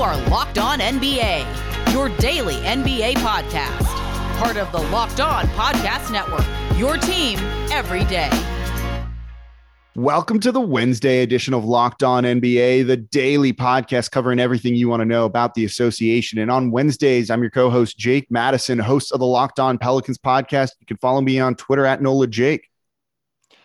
are Locked On NBA, your daily NBA podcast. Part of the Locked On Podcast Network, your team every day. Welcome to the Wednesday edition of Locked On NBA, the daily podcast covering everything you want to know about the association. And on Wednesdays, I'm your co host, Jake Madison, host of the Locked On Pelicans podcast. You can follow me on Twitter at NOLA Jake.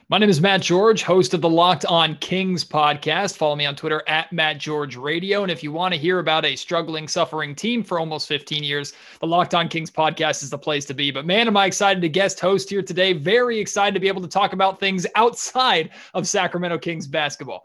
My name is Matt George, host of the Locked On Kings podcast. Follow me on Twitter at Matt George Radio. And if you want to hear about a struggling, suffering team for almost 15 years, the Locked On Kings podcast is the place to be. But man, am I excited to guest host here today. Very excited to be able to talk about things outside of Sacramento Kings basketball.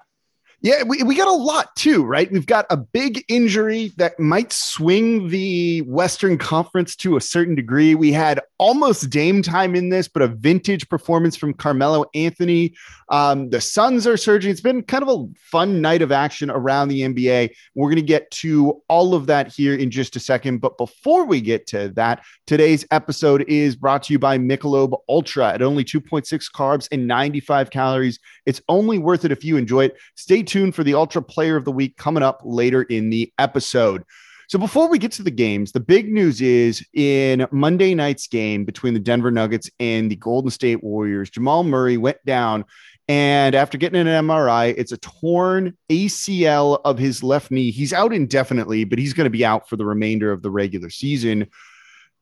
Yeah, we, we got a lot too, right? We've got a big injury that might swing the Western Conference to a certain degree. We had almost Dame time in this, but a vintage performance from Carmelo Anthony. Um, the Suns are surging. It's been kind of a fun night of action around the NBA. We're going to get to all of that here in just a second. But before we get to that, today's episode is brought to you by Michelob Ultra at only 2.6 carbs and 95 calories. It's only worth it if you enjoy it. Stay tuned for the Ultra Player of the Week coming up later in the episode. So before we get to the games, the big news is in Monday night's game between the Denver Nuggets and the Golden State Warriors, Jamal Murray went down and after getting an MRI, it's a torn ACL of his left knee. He's out indefinitely, but he's going to be out for the remainder of the regular season.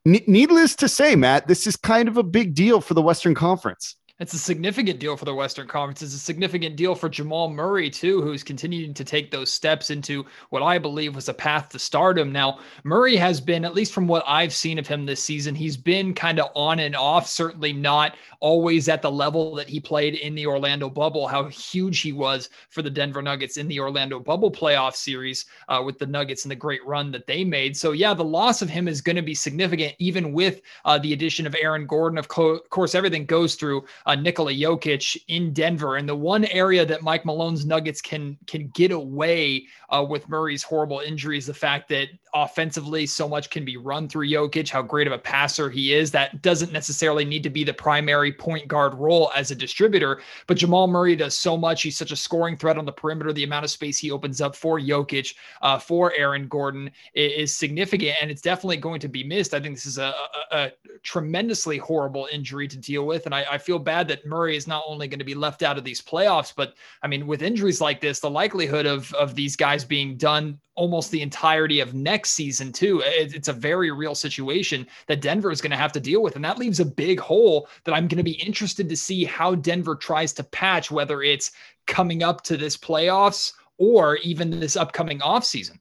Needless to say, Matt, this is kind of a big deal for the Western Conference. It's a significant deal for the Western Conference. It's a significant deal for Jamal Murray, too, who's continuing to take those steps into what I believe was a path to stardom. Now, Murray has been, at least from what I've seen of him this season, he's been kind of on and off, certainly not always at the level that he played in the Orlando bubble, how huge he was for the Denver Nuggets in the Orlando bubble playoff series uh, with the Nuggets and the great run that they made. So, yeah, the loss of him is going to be significant, even with uh, the addition of Aaron Gordon. Of co- course, everything goes through uh, Nikola Jokic in Denver. And the one area that Mike Malone's Nuggets can can get away uh, with Murray's horrible injuries, the fact that offensively so much can be run through Jokic, how great of a passer he is. That doesn't necessarily need to be the primary point guard role as a distributor, but Jamal Murray does so much. He's such a scoring threat on the perimeter. The amount of space he opens up for Jokic, uh, for Aaron Gordon is, is, significant, and it's definitely going to be missed. I think this is a, a, a tremendously horrible injury to deal with, and I, I feel bad that Murray is not only going to be left out of these playoffs, but I mean, with injuries like this, the likelihood of of these guys being done almost the entirety of next season too. It's a very real situation that Denver is going to have to deal with, and that leaves a big hole that I'm going to be interested to see how Denver tries to patch, whether it's coming up to this playoffs or even this upcoming offseason.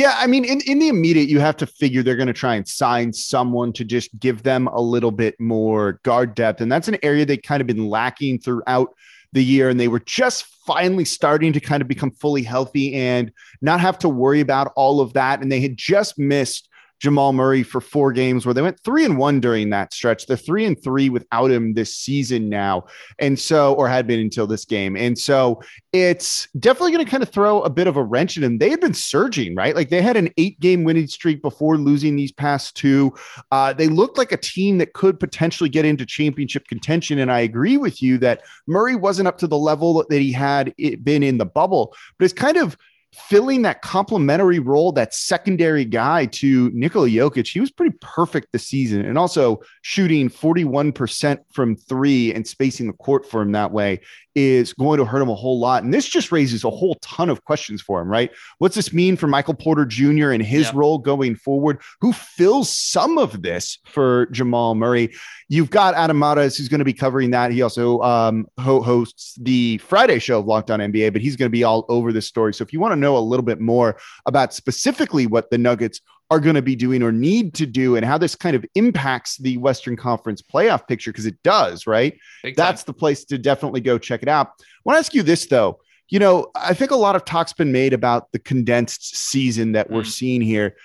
Yeah, I mean, in, in the immediate, you have to figure they're going to try and sign someone to just give them a little bit more guard depth. And that's an area they've kind of been lacking throughout the year. And they were just finally starting to kind of become fully healthy and not have to worry about all of that. And they had just missed Jamal Murray for four games where they went three and one during that stretch. They're three and three without him this season now. And so, or had been until this game. And so it's definitely going to kind of throw a bit of a wrench in them. They had been surging, right? Like they had an eight game winning streak before losing these past two. Uh, they looked like a team that could potentially get into championship contention. And I agree with you that Murray wasn't up to the level that he had been in the bubble, but it's kind of filling that complementary role, that secondary guy to Nikola Jokic. He was pretty perfect this season and also shooting 41% from three and spacing the court for him that way is going to hurt him a whole lot. And this just raises a whole ton of questions for him, right? What's this mean for Michael Porter Jr. and his yeah. role going forward? Who fills some of this for Jamal Murray? You've got Adam Mares who's going to be covering that. He also um, ho- hosts the Friday show of Locked On NBA, but he's going to be all over this story. So if you want to know a little bit more about specifically what the Nuggets are going to be doing or need to do and how this kind of impacts the Western Conference playoff picture because it does, right? That's the place to definitely go check it out. I want to ask you this though. You know, I think a lot of talk's been made about the condensed season that we're mm. seeing here.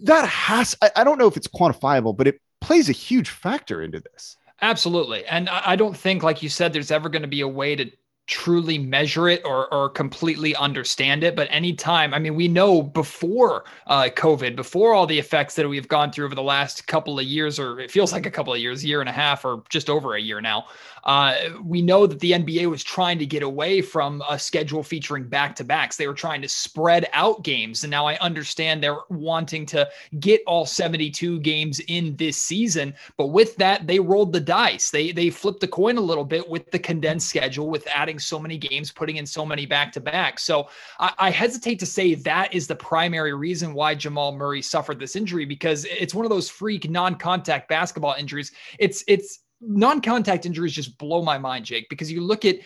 That has, I, I don't know if it's quantifiable, but it plays a huge factor into this. Absolutely. And I don't think, like you said, there's ever going to be a way to truly measure it or, or completely understand it. But anytime, I mean, we know before uh, COVID, before all the effects that we've gone through over the last couple of years, or it feels like a couple of years, year and a half, or just over a year now, uh, we know that the NBA was trying to get away from a schedule featuring back to backs. They were trying to spread out games. And now I understand they're wanting to get all 72 games in this season. But with that, they rolled the dice. They, they flipped the coin a little bit with the condensed schedule, with adding so many games, putting in so many back to back. So I, I hesitate to say that is the primary reason why Jamal Murray suffered this injury because it's one of those freak non contact basketball injuries. It's, it's, non-contact injuries just blow my mind jake because you look at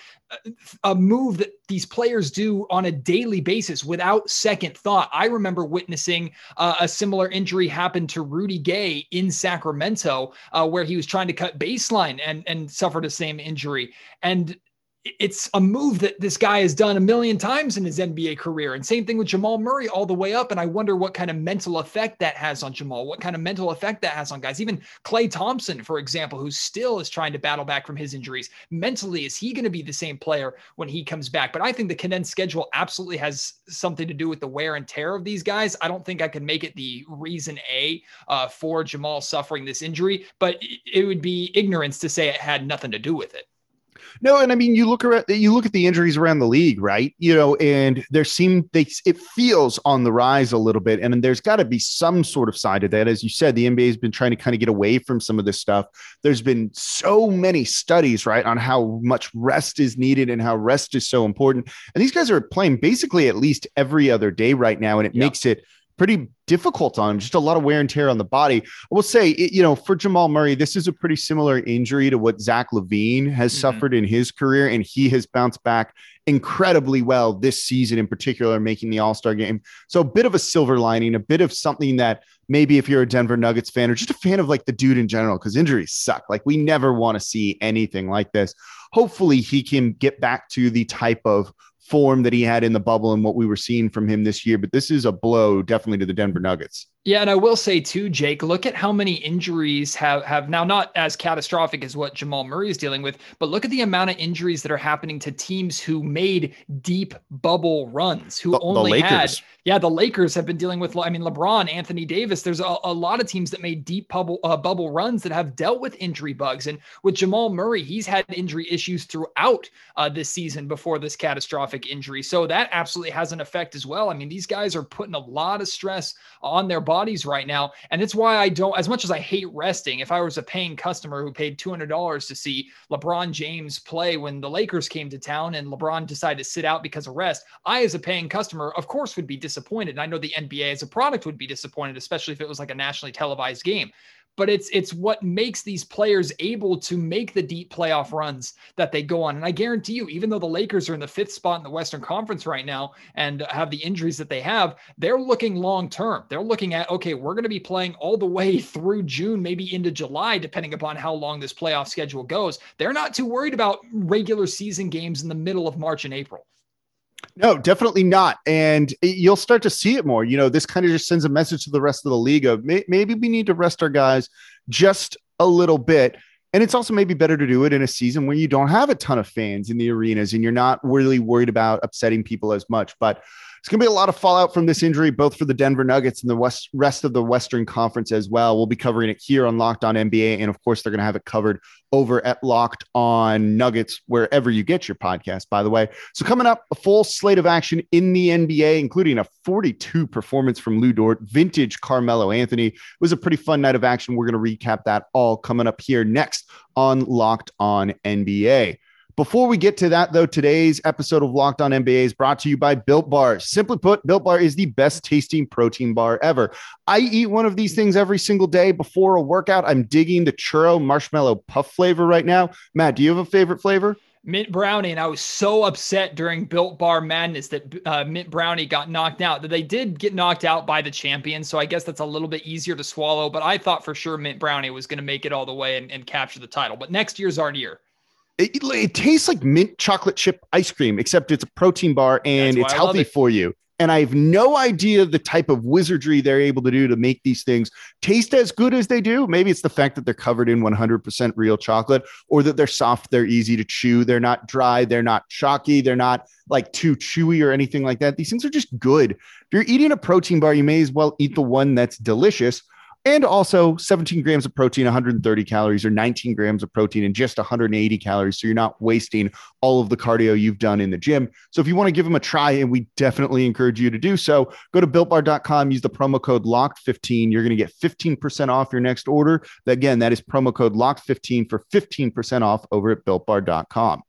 a move that these players do on a daily basis without second thought. I remember witnessing uh, a similar injury happen to rudy gay in sacramento uh, where he was trying to cut baseline and and suffered the same injury. And it's a move that this guy has done a million times in his NBA career. And same thing with Jamal Murray all the way up. And I wonder what kind of mental effect that has on Jamal, what kind of mental effect that has on guys. Even Klay Thompson, for example, who still is trying to battle back from his injuries. Mentally, is he going to be the same player when he comes back? But I think the condensed schedule absolutely has something to do with the wear and tear of these guys. I don't think I can make it the reason A uh, for Jamal suffering this injury, but it would be ignorance to say it had nothing to do with it. No, and I mean, you look around, you look at the injuries around the league, right? You know, and there seem they it feels on the rise a little bit, and there's got to be some sort of side of that. As you said, the NBA has been trying to kind of get away from some of this stuff. There's been so many studies, right, on how much rest is needed and how rest is so important. And these guys are playing basically at least every other day right now, and it makes it pretty difficult on him, just a lot of wear and tear on the body. I will say, it, you know, for Jamal Murray, this is a pretty similar injury to what Zach LaVine has mm-hmm. suffered in his career, and he has bounced back incredibly well this season in particular, making the All Star game. So a bit of a silver lining, a bit of something that maybe if you're a Denver Nuggets fan or just a fan of like the dude in general, because injuries suck. Like we never want to see anything like this. Hopefully, he can get back to the type of form that he had in the bubble and what we were seeing from him this year. But this is a blow definitely to the Denver Nuggets. Yeah, and I will say too, Jake, look at how many injuries have have now not as catastrophic as what Jamal Murray is dealing with, but look at the amount of injuries that are happening to teams who made deep bubble runs, who the, only the had yeah, the Lakers have been dealing with I mean LeBron, Anthony Davis, there's a, a lot of teams that made deep bubble uh, bubble runs that have dealt with injury bugs and with Jamal Murray, he's had injury issues throughout uh, this season before this catastrophic injury. So that absolutely has an effect as well. I mean, these guys are putting a lot of stress on their body bodies right now. And it's why I don't, as much as I hate resting, if I was a paying customer who paid $200 to see LeBron James play when the Lakers came to town and LeBron decided to sit out because of rest, I, as a paying customer, of course, would be disappointed. And I know the NBA as a product would be disappointed, especially if it was like a nationally televised game but it's it's what makes these players able to make the deep playoff runs that they go on. And I guarantee you, even though the Lakers are in the fifth spot in the Western Conference right now and have the injuries that they have, they're looking long term. They're looking at okay, we're going to be playing all the way through June, maybe into July, depending upon how long this playoff schedule goes. They're not too worried about regular season games in the middle of March and April. No, definitely not. And you'll start to see it more. You know, this kind of just sends a message to the rest of the league of may- maybe we need to rest our guys just a little bit. And it's also maybe better to do it in a season where you don't have a ton of fans in the arenas and you're not really worried about upsetting people as much. But it's going to be a lot of fallout from this injury, both for the Denver Nuggets and the West, rest of the Western Conference as well. We'll be covering it here on Locked On NBA. And of course, they're going to have it covered over at Locked On Nuggets, wherever you get your podcast, by the way. So, coming up, a full slate of action in the NBA, including a 42 performance from Lou Dort, vintage Carmelo Anthony. It was a pretty fun night of action. We're going to recap that all coming up here next on Locked On NBA. Before we get to that, though, today's episode of Locked On NBA is brought to you by Built Bar. Simply put, Built Bar is the best tasting protein bar ever. I eat one of these things every single day before a workout. I'm digging the churro marshmallow puff flavor right now. Matt, do you have a favorite flavor? Mint Brownie, and I was so upset during Built Bar Madness that uh, Mint Brownie got knocked out. That they did get knocked out by the champion, so I guess that's a little bit easier to swallow. But I thought for sure Mint Brownie was going to make it all the way and, and capture the title. But next year's our year. It, it, tastes like mint chocolate chip ice cream, except it's a protein bar and it's healthy it. for you. and I have no idea the type of wizardry they're able to do to make these things taste as good as they do. Maybe it's the fact that they're covered in 100% real chocolate or that they're soft, they're easy to chew, they're not dry, they're not chalky, they're not like too chewy or anything like that. These things are just good. If you're eating a protein bar, you may as well eat the one that's delicious and also 17 grams of protein, 130 calories, or 19 grams of protein and just 180 calories. So you're not wasting all of the cardio you've done in the gym. So if you want to give them a try, and we definitely encourage you to do so, go to builtbar.com, use the promo code LOCKED15. You're going to get 15% off your next order. Again, that is promo code LOCKED15 for 15% off over at builtbar.com.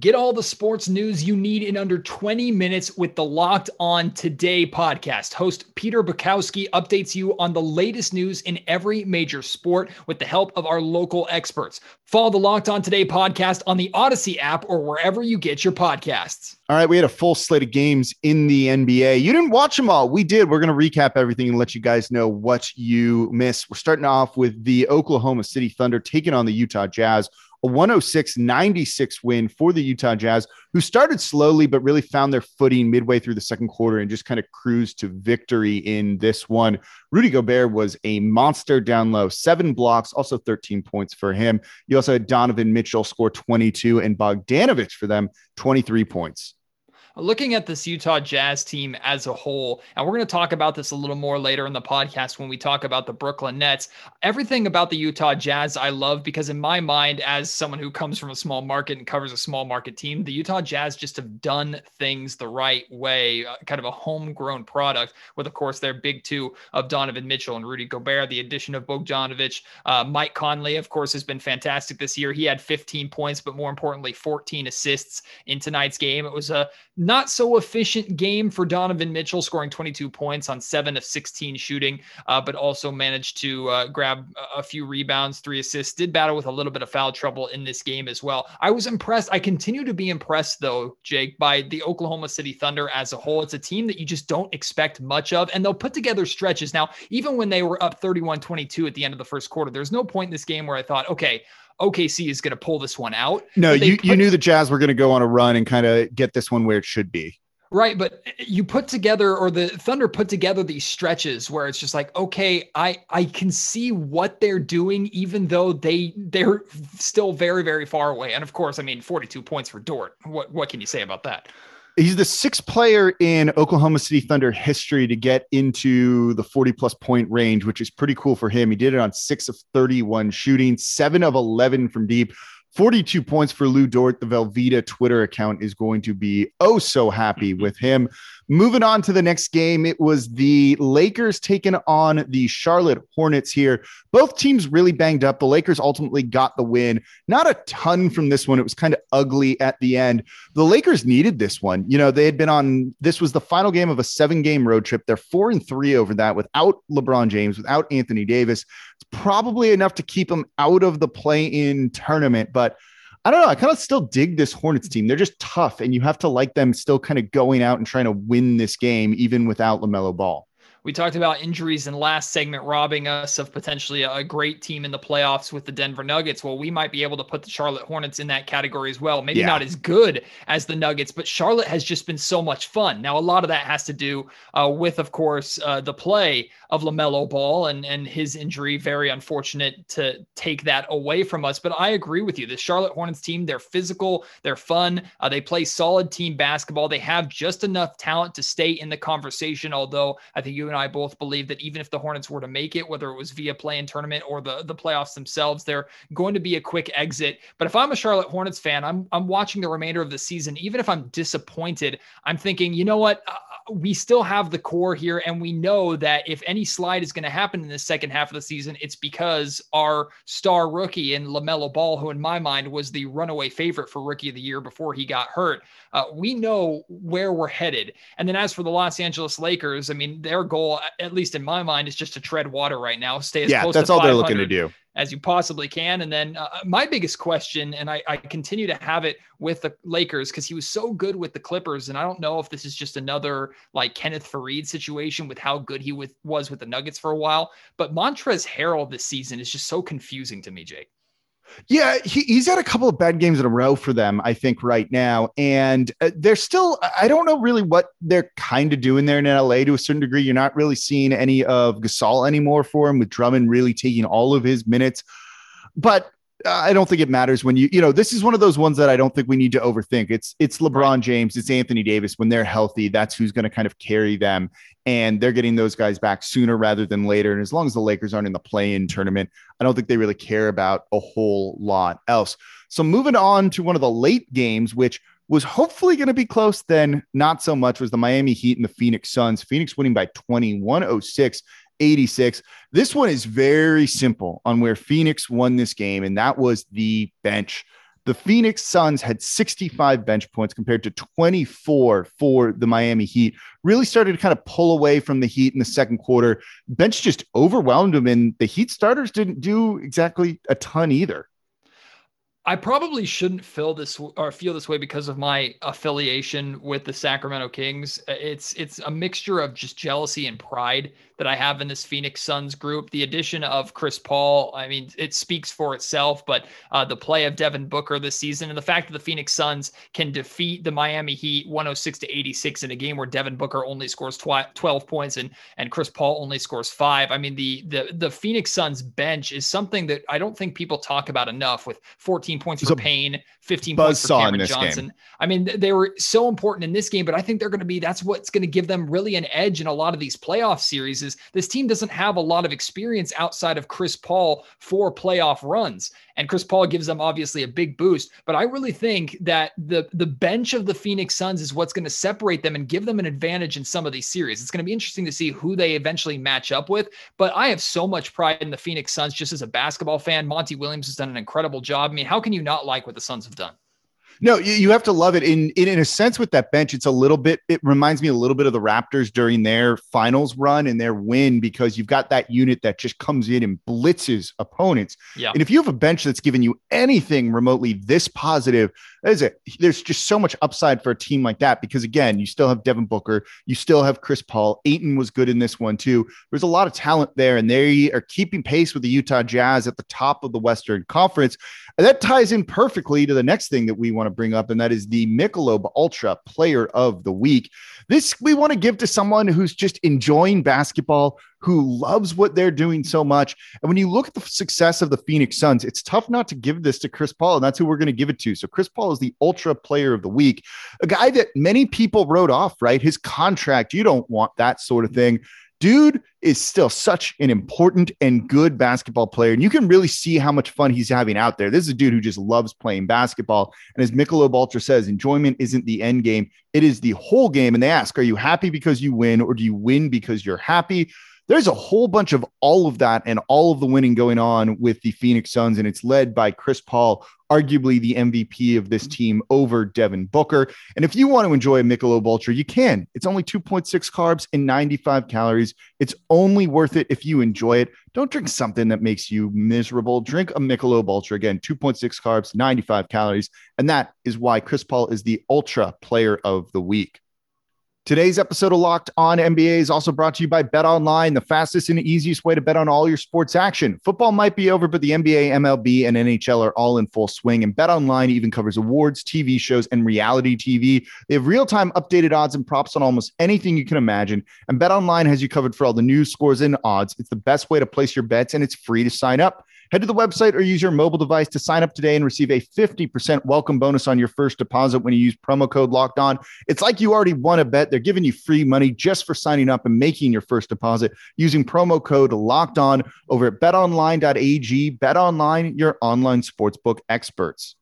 Get all the sports news you need in under 20 minutes with the Locked On Today podcast. Host Peter Bukowski updates you on the latest news in every major sport with the help of our local experts. Follow the Locked On Today podcast on the Odyssey app or wherever you get your podcasts. All right, we had a full slate of games in the NBA. You didn't watch them all. We did. We're going to recap everything and let you guys know what you missed. We're starting off with the Oklahoma City Thunder taking on the Utah Jazz a 106 96 win for the Utah Jazz, who started slowly but really found their footing midway through the second quarter and just kind of cruised to victory in this one. Rudy Gobert was a monster down low, seven blocks, also 13 points for him. You also had Donovan Mitchell score 22 and Bogdanovich for them 23 points looking at this Utah Jazz team as a whole, and we're going to talk about this a little more later in the podcast when we talk about the Brooklyn Nets. Everything about the Utah Jazz I love because, in my mind, as someone who comes from a small market and covers a small market team, the Utah Jazz just have done things the right way, uh, kind of a homegrown product, with, of course, their big two of Donovan Mitchell and Rudy Gobert, the addition of Bogdanovich. Uh, Mike Conley, of course, has been fantastic this year. He had 15 points, but more importantly, 14 assists in tonight's game. It was a not so efficient game for Donovan Mitchell, scoring 22 points on seven of 16 shooting, uh, but also managed to uh, grab a few rebounds, three assists. Did battle with a little bit of foul trouble in this game as well. I was impressed. I continue to be impressed, though, Jake, by the Oklahoma City Thunder as a whole. It's a team that you just don't expect much of, and they'll put together stretches. Now, even when they were up 31 22 at the end of the first quarter, there's no point in this game where I thought, okay, OKC is going to pull this one out. No, you, put, you knew the Jazz were going to go on a run and kind of get this one where it should be. Right, but you put together or the Thunder put together these stretches where it's just like, okay, I I can see what they're doing even though they they're still very very far away. And of course, I mean, 42 points for Dort. What what can you say about that? He's the sixth player in Oklahoma City Thunder history to get into the 40 plus point range, which is pretty cool for him. He did it on six of 31 shooting, seven of 11 from deep. 42 points for Lou Dort. The Velveeta Twitter account is going to be oh so happy mm-hmm. with him. Moving on to the next game, it was the Lakers taking on the Charlotte Hornets here. Both teams really banged up. The Lakers ultimately got the win. Not a ton from this one. It was kind of ugly at the end. The Lakers needed this one. You know, they had been on this was the final game of a seven game road trip. They're four and three over that without LeBron James, without Anthony Davis. It's probably enough to keep them out of the play in tournament, but I don't know. I kind of still dig this Hornets team. They're just tough, and you have to like them still kind of going out and trying to win this game, even without LaMelo Ball. We talked about injuries in last segment robbing us of potentially a great team in the playoffs with the Denver Nuggets. Well, we might be able to put the Charlotte Hornets in that category as well. Maybe yeah. not as good as the Nuggets, but Charlotte has just been so much fun. Now, a lot of that has to do uh, with, of course, uh, the play of LaMelo Ball and, and his injury. Very unfortunate to take that away from us. But I agree with you. The Charlotte Hornets team, they're physical, they're fun, uh, they play solid team basketball. They have just enough talent to stay in the conversation, although I think you and I both believe that even if the Hornets were to make it, whether it was via play in tournament or the, the playoffs themselves, they're going to be a quick exit. But if I'm a Charlotte Hornets fan, I'm, I'm watching the remainder of the season. Even if I'm disappointed, I'm thinking, you know what? We still have the core here, and we know that if any slide is going to happen in the second half of the season, it's because our star rookie in LaMelo Ball, who in my mind was the runaway favorite for rookie of the year before he got hurt, uh, we know where we're headed. And then as for the Los Angeles Lakers, I mean, their goal, at least in my mind, is just to tread water right now, stay as yeah, close that's all they're looking to do as you possibly can. And then uh, my biggest question, and I, I, continue to have it with the Lakers because he was so good with the Clippers, and I don't know if this is just another like Kenneth Faried situation with how good he with, was with the Nuggets for a while. But Montrezl Harrell this season is just so confusing to me, Jake. Yeah, he, he's had a couple of bad games in a row for them, I think, right now. And uh, they're still, I don't know really what they're kind of doing there in LA to a certain degree. You're not really seeing any of Gasol anymore for him, with Drummond really taking all of his minutes. But I don't think it matters when you, you know, this is one of those ones that I don't think we need to overthink. It's it's LeBron James, it's Anthony Davis. When they're healthy, that's who's going to kind of carry them, and they're getting those guys back sooner rather than later. And as long as the Lakers aren't in the play-in tournament, I don't think they really care about a whole lot else. So moving on to one of the late games, which was hopefully going to be close, then not so much, was the Miami Heat and the Phoenix Suns. Phoenix winning by 2106 86. This one is very simple on where Phoenix won this game, and that was the bench. The Phoenix Suns had 65 bench points compared to 24 for the Miami Heat. Really started to kind of pull away from the Heat in the second quarter. Bench just overwhelmed them, and the Heat starters didn't do exactly a ton either. I probably shouldn't feel this or feel this way because of my affiliation with the Sacramento Kings. It's it's a mixture of just jealousy and pride that I have in this Phoenix Suns group. The addition of Chris Paul, I mean, it speaks for itself. But uh, the play of Devin Booker this season and the fact that the Phoenix Suns can defeat the Miami Heat 106 to 86 in a game where Devin Booker only scores tw- 12 points and and Chris Paul only scores five. I mean, the the the Phoenix Suns bench is something that I don't think people talk about enough. With 14 points for Payne, 15 points for Cameron Johnson. Game. I mean, they were so important in this game, but I think they're going to be that's what's going to give them really an edge in a lot of these playoff series. Is this team doesn't have a lot of experience outside of Chris Paul for playoff runs, and Chris Paul gives them obviously a big boost. But I really think that the the bench of the Phoenix Suns is what's going to separate them and give them an advantage in some of these series. It's going to be interesting to see who they eventually match up with. But I have so much pride in the Phoenix Suns just as a basketball fan. Monty Williams has done an incredible job. I mean, how can you not like what the Suns have done? No, you, you have to love it. In, in in a sense, with that bench, it's a little bit. It reminds me a little bit of the Raptors during their finals run and their win because you've got that unit that just comes in and blitzes opponents. Yeah. And if you have a bench that's given you anything remotely this positive, is it? There's just so much upside for a team like that because again, you still have Devin Booker, you still have Chris Paul. Ayton was good in this one too. There's a lot of talent there, and they are keeping pace with the Utah Jazz at the top of the Western Conference. And that ties in perfectly to the next thing that we want to bring up, and that is the Michelob Ultra Player of the Week. This we want to give to someone who's just enjoying basketball, who loves what they're doing so much. And when you look at the success of the Phoenix Suns, it's tough not to give this to Chris Paul, and that's who we're going to give it to. So Chris Paul is the Ultra Player of the Week, a guy that many people wrote off. Right, his contract, you don't want that sort of thing dude is still such an important and good basketball player. And you can really see how much fun he's having out there. This is a dude who just loves playing basketball. And as Michelob Ultra says, enjoyment isn't the end game, it is the whole game. And they ask, are you happy because you win or do you win because you're happy? There's a whole bunch of all of that and all of the winning going on with the Phoenix Suns, and it's led by Chris Paul, arguably the MVP of this team over Devin Booker. And if you want to enjoy a Michelob Ultra, you can. It's only 2.6 carbs and 95 calories. It's only worth it if you enjoy it. Don't drink something that makes you miserable. Drink a Michelob Ultra. Again, 2.6 carbs, 95 calories. And that is why Chris Paul is the Ultra Player of the Week. Today's episode of Locked On NBA is also brought to you by Bet Online, the fastest and easiest way to bet on all your sports action. Football might be over, but the NBA, MLB, and NHL are all in full swing. And Bet Online even covers awards, TV shows, and reality TV. They have real time updated odds and props on almost anything you can imagine. And Bet Online has you covered for all the news, scores, and odds. It's the best way to place your bets, and it's free to sign up. Head to the website or use your mobile device to sign up today and receive a 50% welcome bonus on your first deposit when you use promo code locked on. It's like you already won a bet. They're giving you free money just for signing up and making your first deposit using promo code locked on over at betonline.ag. BetOnline, your online sportsbook experts.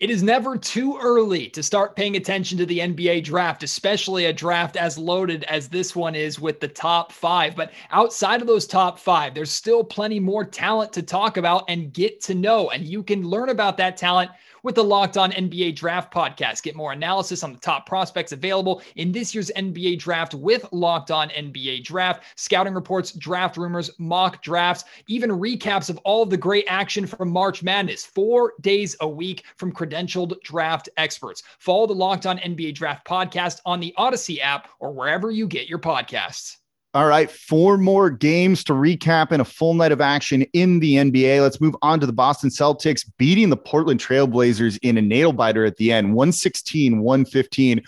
It is never too early to start paying attention to the NBA draft, especially a draft as loaded as this one is with the top five. But outside of those top five, there's still plenty more talent to talk about and get to know. And you can learn about that talent with the Locked On NBA Draft podcast. Get more analysis on the top prospects available in this year's NBA draft with Locked On NBA Draft, scouting reports, draft rumors, mock drafts, even recaps of all of the great action from March Madness, four days a week from credentialed draft experts. Follow the Locked On NBA Draft podcast on the Odyssey app or wherever you get your podcasts. All right, four more games to recap and a full night of action in the NBA. Let's move on to the Boston Celtics beating the Portland Trailblazers in a nail biter at the end, 116, 115.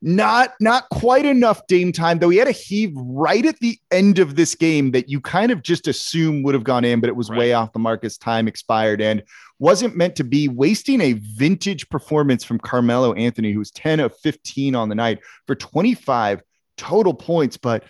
Not not quite enough Dame time, though. He had a heave right at the end of this game that you kind of just assume would have gone in, but it was right. way off the mark as time expired and wasn't meant to be. Wasting a vintage performance from Carmelo Anthony, who was 10 of 15 on the night for 25 total points, but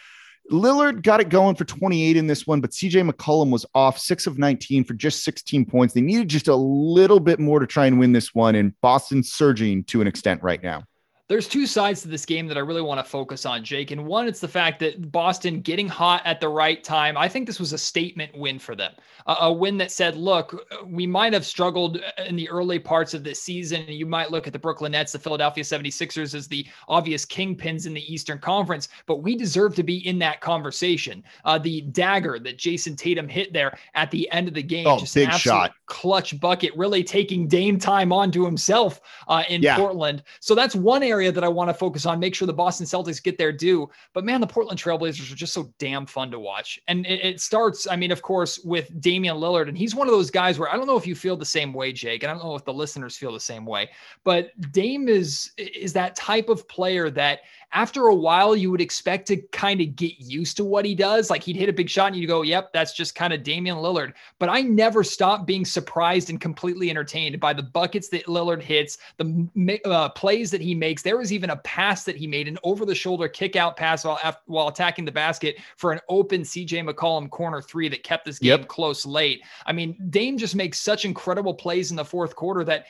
Lillard got it going for 28 in this one, but CJ McCollum was off six of 19 for just 16 points. They needed just a little bit more to try and win this one, and Boston's surging to an extent right now there's two sides to this game that I really want to focus on, Jake. And one, it's the fact that Boston getting hot at the right time. I think this was a statement win for them, a, a win that said, look, we might have struggled in the early parts of this season. And you might look at the Brooklyn Nets, the Philadelphia 76ers as the obvious kingpins in the Eastern Conference, but we deserve to be in that conversation. Uh, the dagger that Jayson Tatum hit there at the end of the game, oh, just big shot, clutch bucket, really taking Dame time onto himself uh, in yeah. Portland. So that's one area that I want to focus on, make sure the Boston Celtics get their due. But man, the Portland Trailblazers are just so damn fun to watch. And it, it, starts, I mean, of course, with Damian Lillard. And he's one of those guys where I don't know if you feel the same way, Jake. And I don't know if the listeners feel the same way. But Dame is is that type of player that after a while you would expect to kind of get used to what he does. Like he'd hit a big shot and you go, yep, that's just kind of Damian Lillard. But I never stop being surprised and completely entertained by the buckets that Lillard hits, the uh, plays that he makes. There was even a pass that he made, an over the shoulder kick out pass while, while attacking the basket for an open CJ McCollum corner three that kept this game yep. close late. I mean, Dame just makes such incredible plays in the fourth quarter that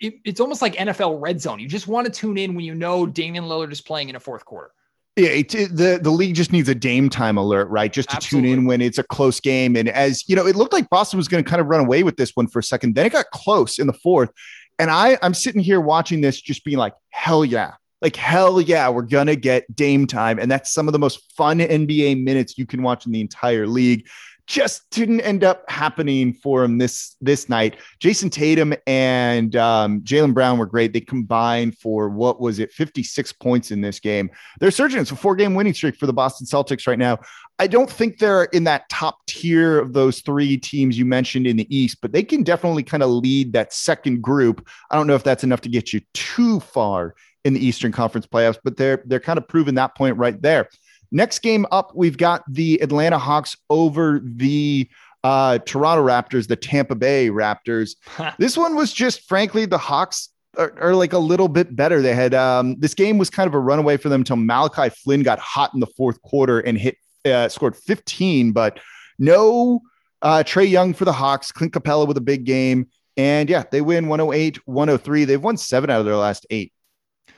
it, it's almost like NFL red zone. You just want to tune in when you know Damian Lillard is playing in a fourth quarter. Yeah, it, it, the the league just needs a Dame time alert, right? Just to Absolutely. tune in when it's a close game. And as you know, it looked like Boston was going to kind of run away with this one for a second. Then it got close in the fourth, and I I'm sitting here watching this, just being like, hell yeah, like hell yeah, we're gonna get Dame time, and that's some of the most fun NBA minutes you can watch in the entire league just didn't end up happening for him this this night. Jayson Tatum and um, Jaylen Brown were great. They combined for what was it, 56 points in this game. They're surging. It's a four game winning streak for the Boston Celtics right now. I don't think they're in that top tier of those three teams you mentioned in the East, but they can definitely kind of lead that second group. I don't know if that's enough to get you too far in the Eastern Conference playoffs, but they're they're kind of proving that point right there. Next game up, we've got the Atlanta Hawks over the uh, Toronto Raptors, the Tampa Bay Raptors. this one was just, frankly, the Hawks are, are, like a little bit better. They had um, this game was kind of a runaway for them until Malachi Flynn got hot in the fourth quarter and hit uh, scored 15, but no uh, Trae Young for the Hawks. Clint Capela with a big game. And yeah, they win 108, 103. They've won seven out of their last eight.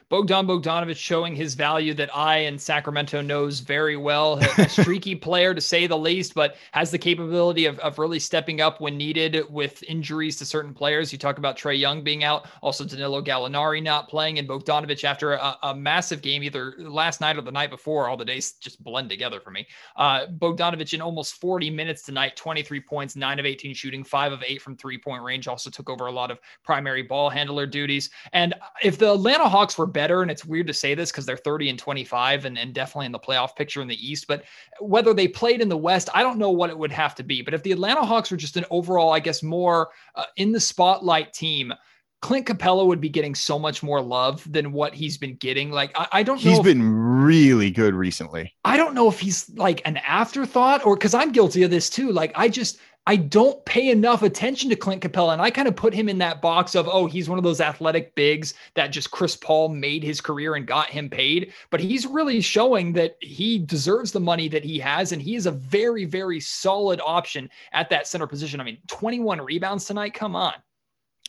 Bogdan Bogdanovich showing his value that I and Sacramento knows very well. A streaky player to say the least, but has the capability of, of really stepping up when needed with injuries to certain players. You talk about Trae Young being out, also Danilo Gallinari not playing, and Bogdanovich after a, a, massive game either last night or the night before. All the days just blend together for me. Uh, Bogdanovich in almost 40 minutes tonight, 23 points, 9 of 18 shooting, 5 of 8 from three point range. Also took over a lot of primary ball handler duties. And if the Atlanta Hawks were better, and it's weird to say this because they're 30 and 25 and, and definitely in the playoff picture in the East. But whether they played in the West, I don't know what it would have to be. But if the Atlanta Hawks were just an overall, I guess, more uh, in the spotlight team, Clint Capela would be getting so much more love than what he's been getting. Like, I, I don't know. He's been really good recently. I don't know if he's like an afterthought or because I'm guilty of this too. Like, I just, I don't pay enough attention to Clint Capela. And I kind of put him in that box of, oh, he's one of those athletic bigs that just Chris Paul made his career and got him paid. But he's really showing that he deserves the money that he has. And he is a very, very solid option at that center position. I mean, 21 rebounds tonight. Come on.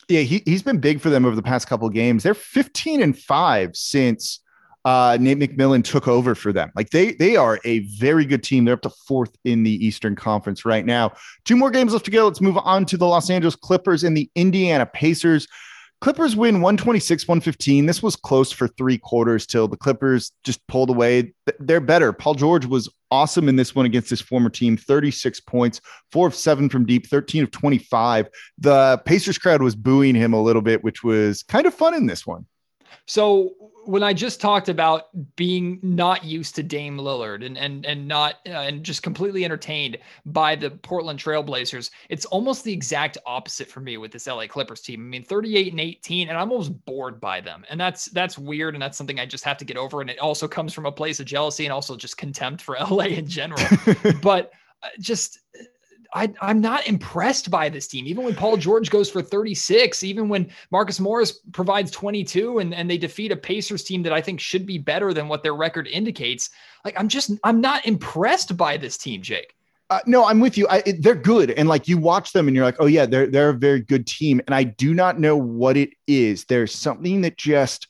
Yeah, he, he's been big for them over the past couple games. They're 15 and five since uh, Nate McMillan took over for them. Like they they are a very good team. They're up to fourth in the Eastern Conference right now. Two more games left to go. Let's move on to the Los Angeles Clippers and the Indiana Pacers. Clippers win 126 115. This was close for three quarters till the Clippers just pulled away. They're better. Paul George was awesome in this one against his former team 36 points, four of seven from deep, 13 of 25. The Pacers crowd was booing him a little bit, which was kind of fun in this one. So when I just talked about being not used to Dame Lillard and and and not uh, and just completely entertained by the Portland Trailblazers, it's almost the exact opposite for me with this LA Clippers team. I mean, 38 and 18, and I'm almost bored by them, and that's that's weird, and that's something I just have to get over. And it also comes from a place of jealousy and also just contempt for LA in general. but uh, just I, I'm not impressed by this team. Even when Paul George goes for 36, even when Marcus Morris provides 22 and, and they defeat a Pacers team that I think should be better than what their record indicates. Like, I'm just, I'm not impressed by this team, Jake. Uh, no, I'm with you. I, it, they're good, and like you watch them, and you're like, oh yeah, they're they're a very good team. And I do not know what it is. There's something that just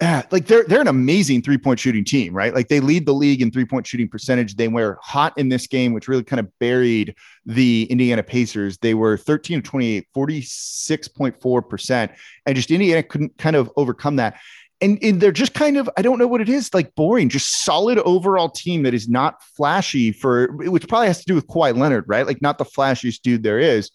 yeah, like they're they're an amazing three point shooting team, right? Like they lead the league in three point shooting percentage. They were hot in this game, which really kind of buried the Indiana Pacers. They were 13 of 28, 46.4%. And just Indiana couldn't kind of overcome that. And, and they're just kind of, I don't know what it is, like boring, just solid overall team that is not flashy for, which probably has to do with Kawhi Leonard, right? Like not the flashiest dude there is.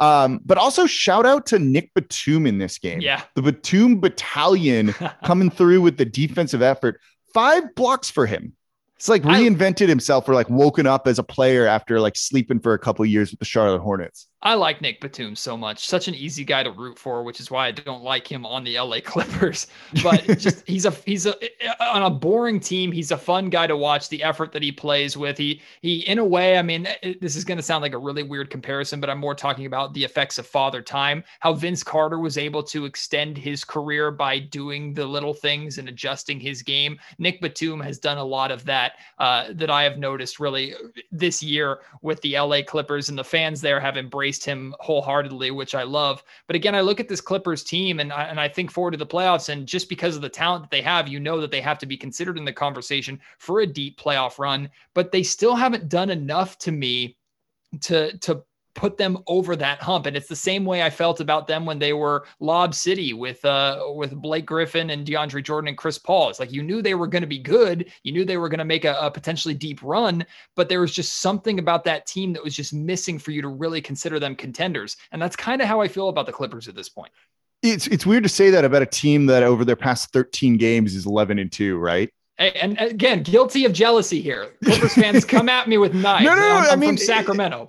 Um, but also shout out to Nick Batum in this game. Yeah. The Batum battalion coming through with the defensive effort. Five blocks for him. It's like reinvented I, himself or like woken up as a player after like sleeping for a couple years with the Charlotte Hornets. I like Nick Batum so much. Such an easy guy to root for, which is why I don't like him on the LA Clippers. But just he's a he's a on a boring team. He's a fun guy to watch. The effort that he plays with, he he in a way. I mean, this is going to sound like a really weird comparison, but I'm more talking about the effects of father time. How Vince Carter was able to extend his career by doing the little things and adjusting his game. Nick Batum has done a lot of that uh, that I have noticed really this year with the LA Clippers and the fans there have embraced embraced him wholeheartedly, which I love. But again, I look at this Clippers team and I, and I think forward to the playoffs. And just because of the talent that they have, you know that they have to be considered in the conversation for a deep playoff run. But they still haven't done enough to me to to put them over that hump. And it's the same way I felt about them when they were Lob City with uh with Blake Griffin and DeAndre Jordan and Chris Paul. It's like you knew they were going to be good. You knew they were going to make a, a, potentially deep run, but there was just something about that team that was just missing for you to really consider them contenders. And that's kind of how I feel about the Clippers at this point. It's it's weird to say that about a team that over their past 13 games is 11 and 2, right? And again, guilty of jealousy here. Clippers fans come at me with knives. No, no, no. I'm, I'm I mean, from Sacramento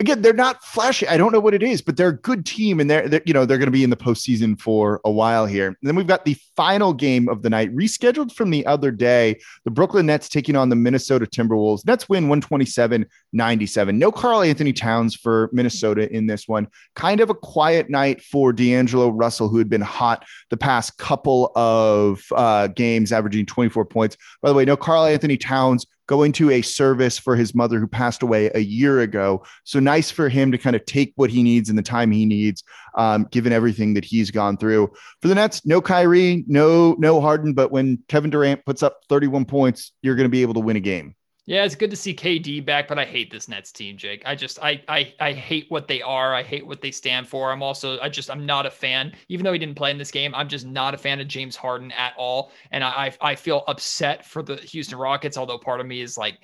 again, they're not flashy. I don't know what it is, but they're a good team, and they're, they're you know they're going to be in the postseason for a while here. And then we've got the final game of the night, rescheduled from the other day. The Brooklyn Nets taking on the Minnesota Timberwolves. Nets win 127-97. No Karl-Anthony Towns for Minnesota in this one. Kind of a quiet night for D'Angelo Russell, who had been hot the past couple of uh, games, averaging 24 points. By the way, no Karl-Anthony Towns going to a service for his mother who passed away a year ago. So nice for him to kind of take what he needs in the time he needs, um, given everything that he's gone through. For the Nets, no Kyrie, no no Harden, but when Kevin Durant puts up 31 points, you're going to be able to win a game. Yeah, it's good to see KD back, but I hate this Nets team, Jake. I just I I I hate what they are. I hate what they stand for. I'm also I just I'm not a fan. Even though he didn't play in this game, I'm just not a fan of James Harden at all. And I I feel upset for the Houston Rockets, although part of me is like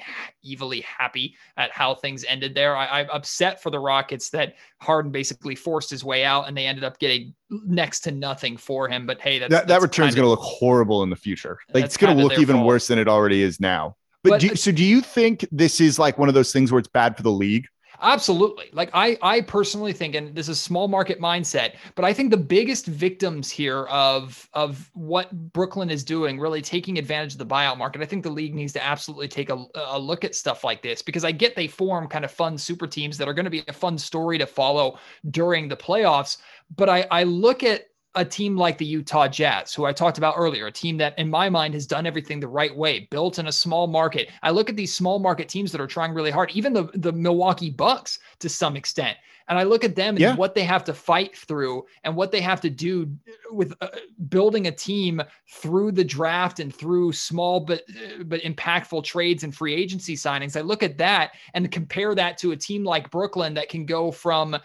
evilly happy at how things ended there. I, I'm upset for the Rockets that Harden basically forced his way out and they ended up getting next to nothing for him. But hey, that's, that, that return is going to look horrible in the future. Like it's going to look even fault. worse than it already is now. But, but do, so do you think this is like one of those things where it's bad for the league? Absolutely. Like I I personally think and this is small market mindset, but I think the biggest victims here of of what Brooklyn is doing, really taking advantage of the buyout market. I think the league needs to absolutely take a, a look at stuff like this because I get they form kind of fun super teams that are going to be a fun story to follow during the playoffs, but I I look at a team like the Utah Jazz, who I talked about earlier, a team that in my mind has done everything the right way, built in a small market. I look at these small market teams that are trying really hard, even the, the Milwaukee Bucks to some extent. And I look at them and what they have to fight through and what they have to do with uh, building a team through the draft and through small but uh, but impactful trades and free agency signings. I look at that and compare that to a team like Brooklyn that can go from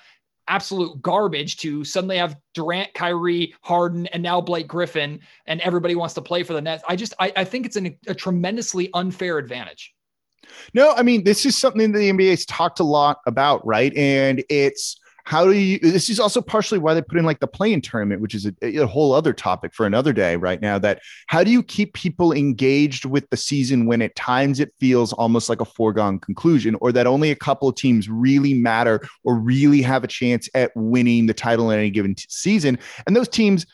absolute garbage to suddenly have Durant, Kyrie, Harden, and now Blake Griffin, and everybody wants to play for the Nets. I just I, I think it's an, a tremendously unfair advantage. No, I mean this is something that the NBA has talked a lot about, right? And it's how do you this is also partially why they put in like the play-in tournament which is a, a, whole other topic for another day right now that how do you keep people engaged with the season when at times it feels almost like a foregone conclusion or that only a couple of teams really matter or really have a chance at winning the title in any given t- season? And those teams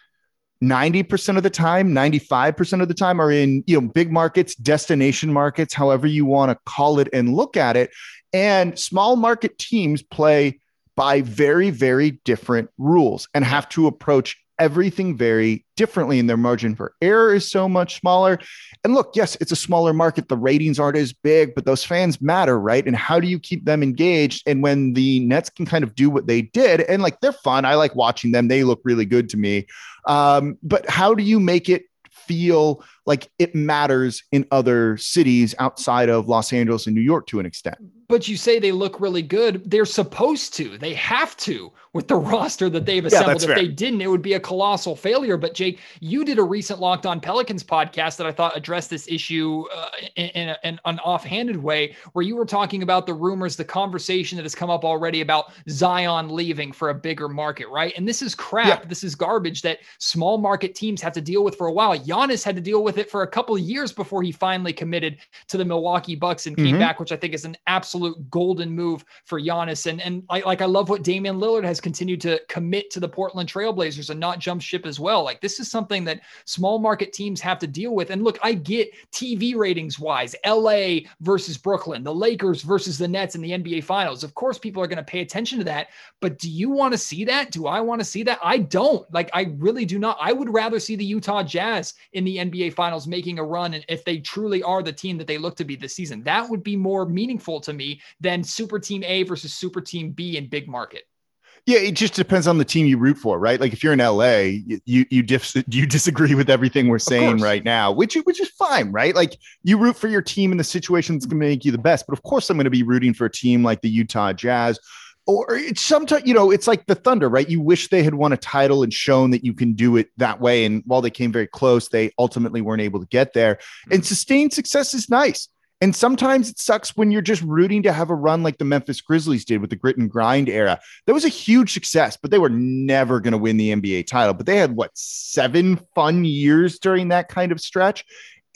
90% of the time 95% of the time are in you know big markets destination markets however you want to call it and look at it and small market teams play by very, very different rules and have to approach everything very differently and their margin for error is so much smaller. And look yes it's a smaller market. The ratings aren't as big but those fans matter right? And how do you keep them engaged? And when the nets can kind of do what they did and like they're fun. I like watching them. They look really good to me. Um, but how do you make it feel like it matters in other cities outside of los angeles and new york to an extent but you say they look really good. They're supposed to. They have to with the roster that they've assembled. Yeah, if they didn't, it would be a colossal failure. But Jake, you did a recent Locked On Pelicans podcast that I thought addressed this issue uh, in, in, a, in, an offhanded way, where you were talking about the rumors, the conversation that has come up already about Zion leaving for a bigger market, right? And this is crap. Yeah. This is garbage that small market teams have to deal with for a while. Giannis had to deal with it for a couple of years before he finally committed to the Milwaukee Bucks and came mm-hmm. back, which I think is an absolute absolute golden move for Giannis. And and I, like I love what Damian Lillard has continued to commit to the Portland Trailblazers and not jump ship as well. Like this is something that small market teams have to deal with. And look, I get TV ratings wise, LA versus Brooklyn, the Lakers versus the Nets in the NBA Finals. Of course, people are going to pay attention to that. But do you want to see that? Do I want to see that? I don't. Like I really do not. I would rather see the Utah Jazz in the NBA Finals making a run, and if they truly are the team that they look to be this season, that would be more meaningful to me than Super Team A versus Super Team B in big market. Yeah, it just depends on the team you root for, right? Like if you're in LA, you you dif- you disagree with everything we're saying right now, which which is fine, right? Like you root for your team in the situation that's going to make you the best. But of course, I'm going to be rooting for a team like the Utah Jazz, or it's sometimes you know it's like the Thunder, right? You wish they had won a title and shown that you can do it that way. And while they came very close, they ultimately weren't able to get there. And mm-hmm. sustained success is nice. And sometimes it sucks when you're just rooting to have a run like the Memphis Grizzlies did with the grit and grind era. That was a huge success, but they were never going to win the NBA title. But they had what seven fun years during that kind of stretch.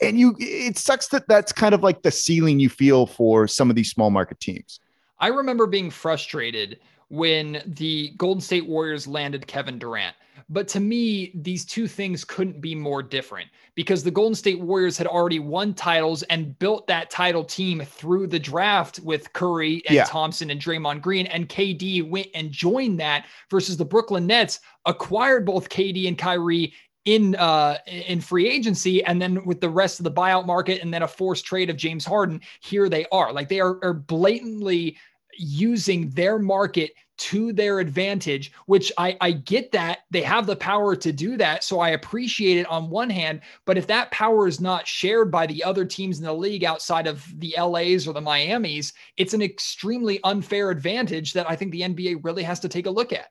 And you, it sucks that that's kind of like the ceiling you feel for some of these small market teams. I remember being frustrated when the Golden State Warriors landed Kevin Durant but to me, these two things couldn't be more different because the Golden State Warriors had already won titles and built that title team through the draft with Curry and yeah. Thompson and Draymond Green. And KD went and joined that versus the Brooklyn Nets acquired both KD and Kyrie in uh in free agency and then with the rest of the buyout market and then a forced trade of James Harden here they are like they are, are blatantly using their market to their advantage, which I, I get that they have the power to do that. So I appreciate it on one hand. But if that power is not shared by the other teams in the league outside of the LAs or the Miamis, it's an extremely unfair advantage that I think the NBA really has to take a look at.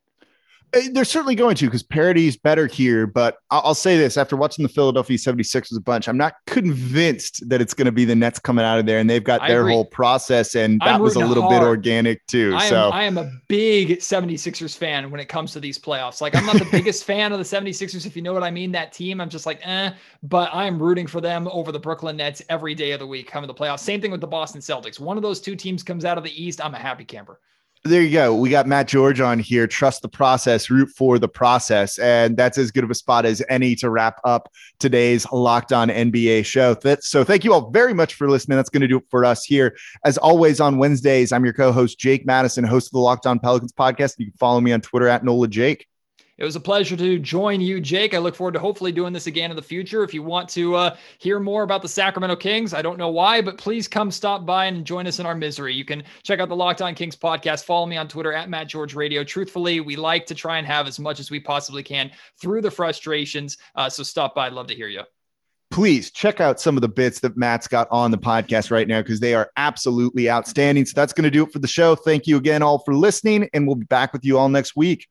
Uh, they're certainly going to because parity is better here. But I'll, I'll, say this after watching the Philadelphia 76ers a bunch, I'm not convinced that it's going to be the Nets coming out of there and they've got their whole process. And that was a little hard. bit organic too. I so am, I am a big 76ers fan when it comes to these playoffs. Like, I'm not the biggest fan of the 76ers, if you know what I mean. That team, I'm just like, eh, but I'm rooting for them over the Brooklyn Nets every day of the week coming to the playoffs. Same thing with the Boston Celtics. One of those two teams comes out of the East. I'm a happy camper there you go. We got Matt George on here. Trust the process, root for the process. And that's as good of a spot as any to wrap up today's Locked On NBA show. So thank you all very much for listening. That's going to do it for us here. As always, on Wednesdays, I'm your co host, Jake Madison, host of the Locked On Pelicans podcast. You can follow me on Twitter at NOLA Jake. It was a pleasure to join you, Jake. I look forward to hopefully doing this again in the future. If you want to uh, hear more about the Sacramento Kings, I don't know why, but please come stop by and join us in our misery. You can check out the Locked On Kings podcast. Follow me on Twitter at Matt George Radio. Truthfully, we like to try and have as much as we possibly can through the frustrations. Uh, so stop by. I'd love to hear you please check out some of the bits that Matt's got on the podcast right now because they are absolutely outstanding. So that's going to do it for the show. Thank you again all for listening, and we'll be back with you all next week.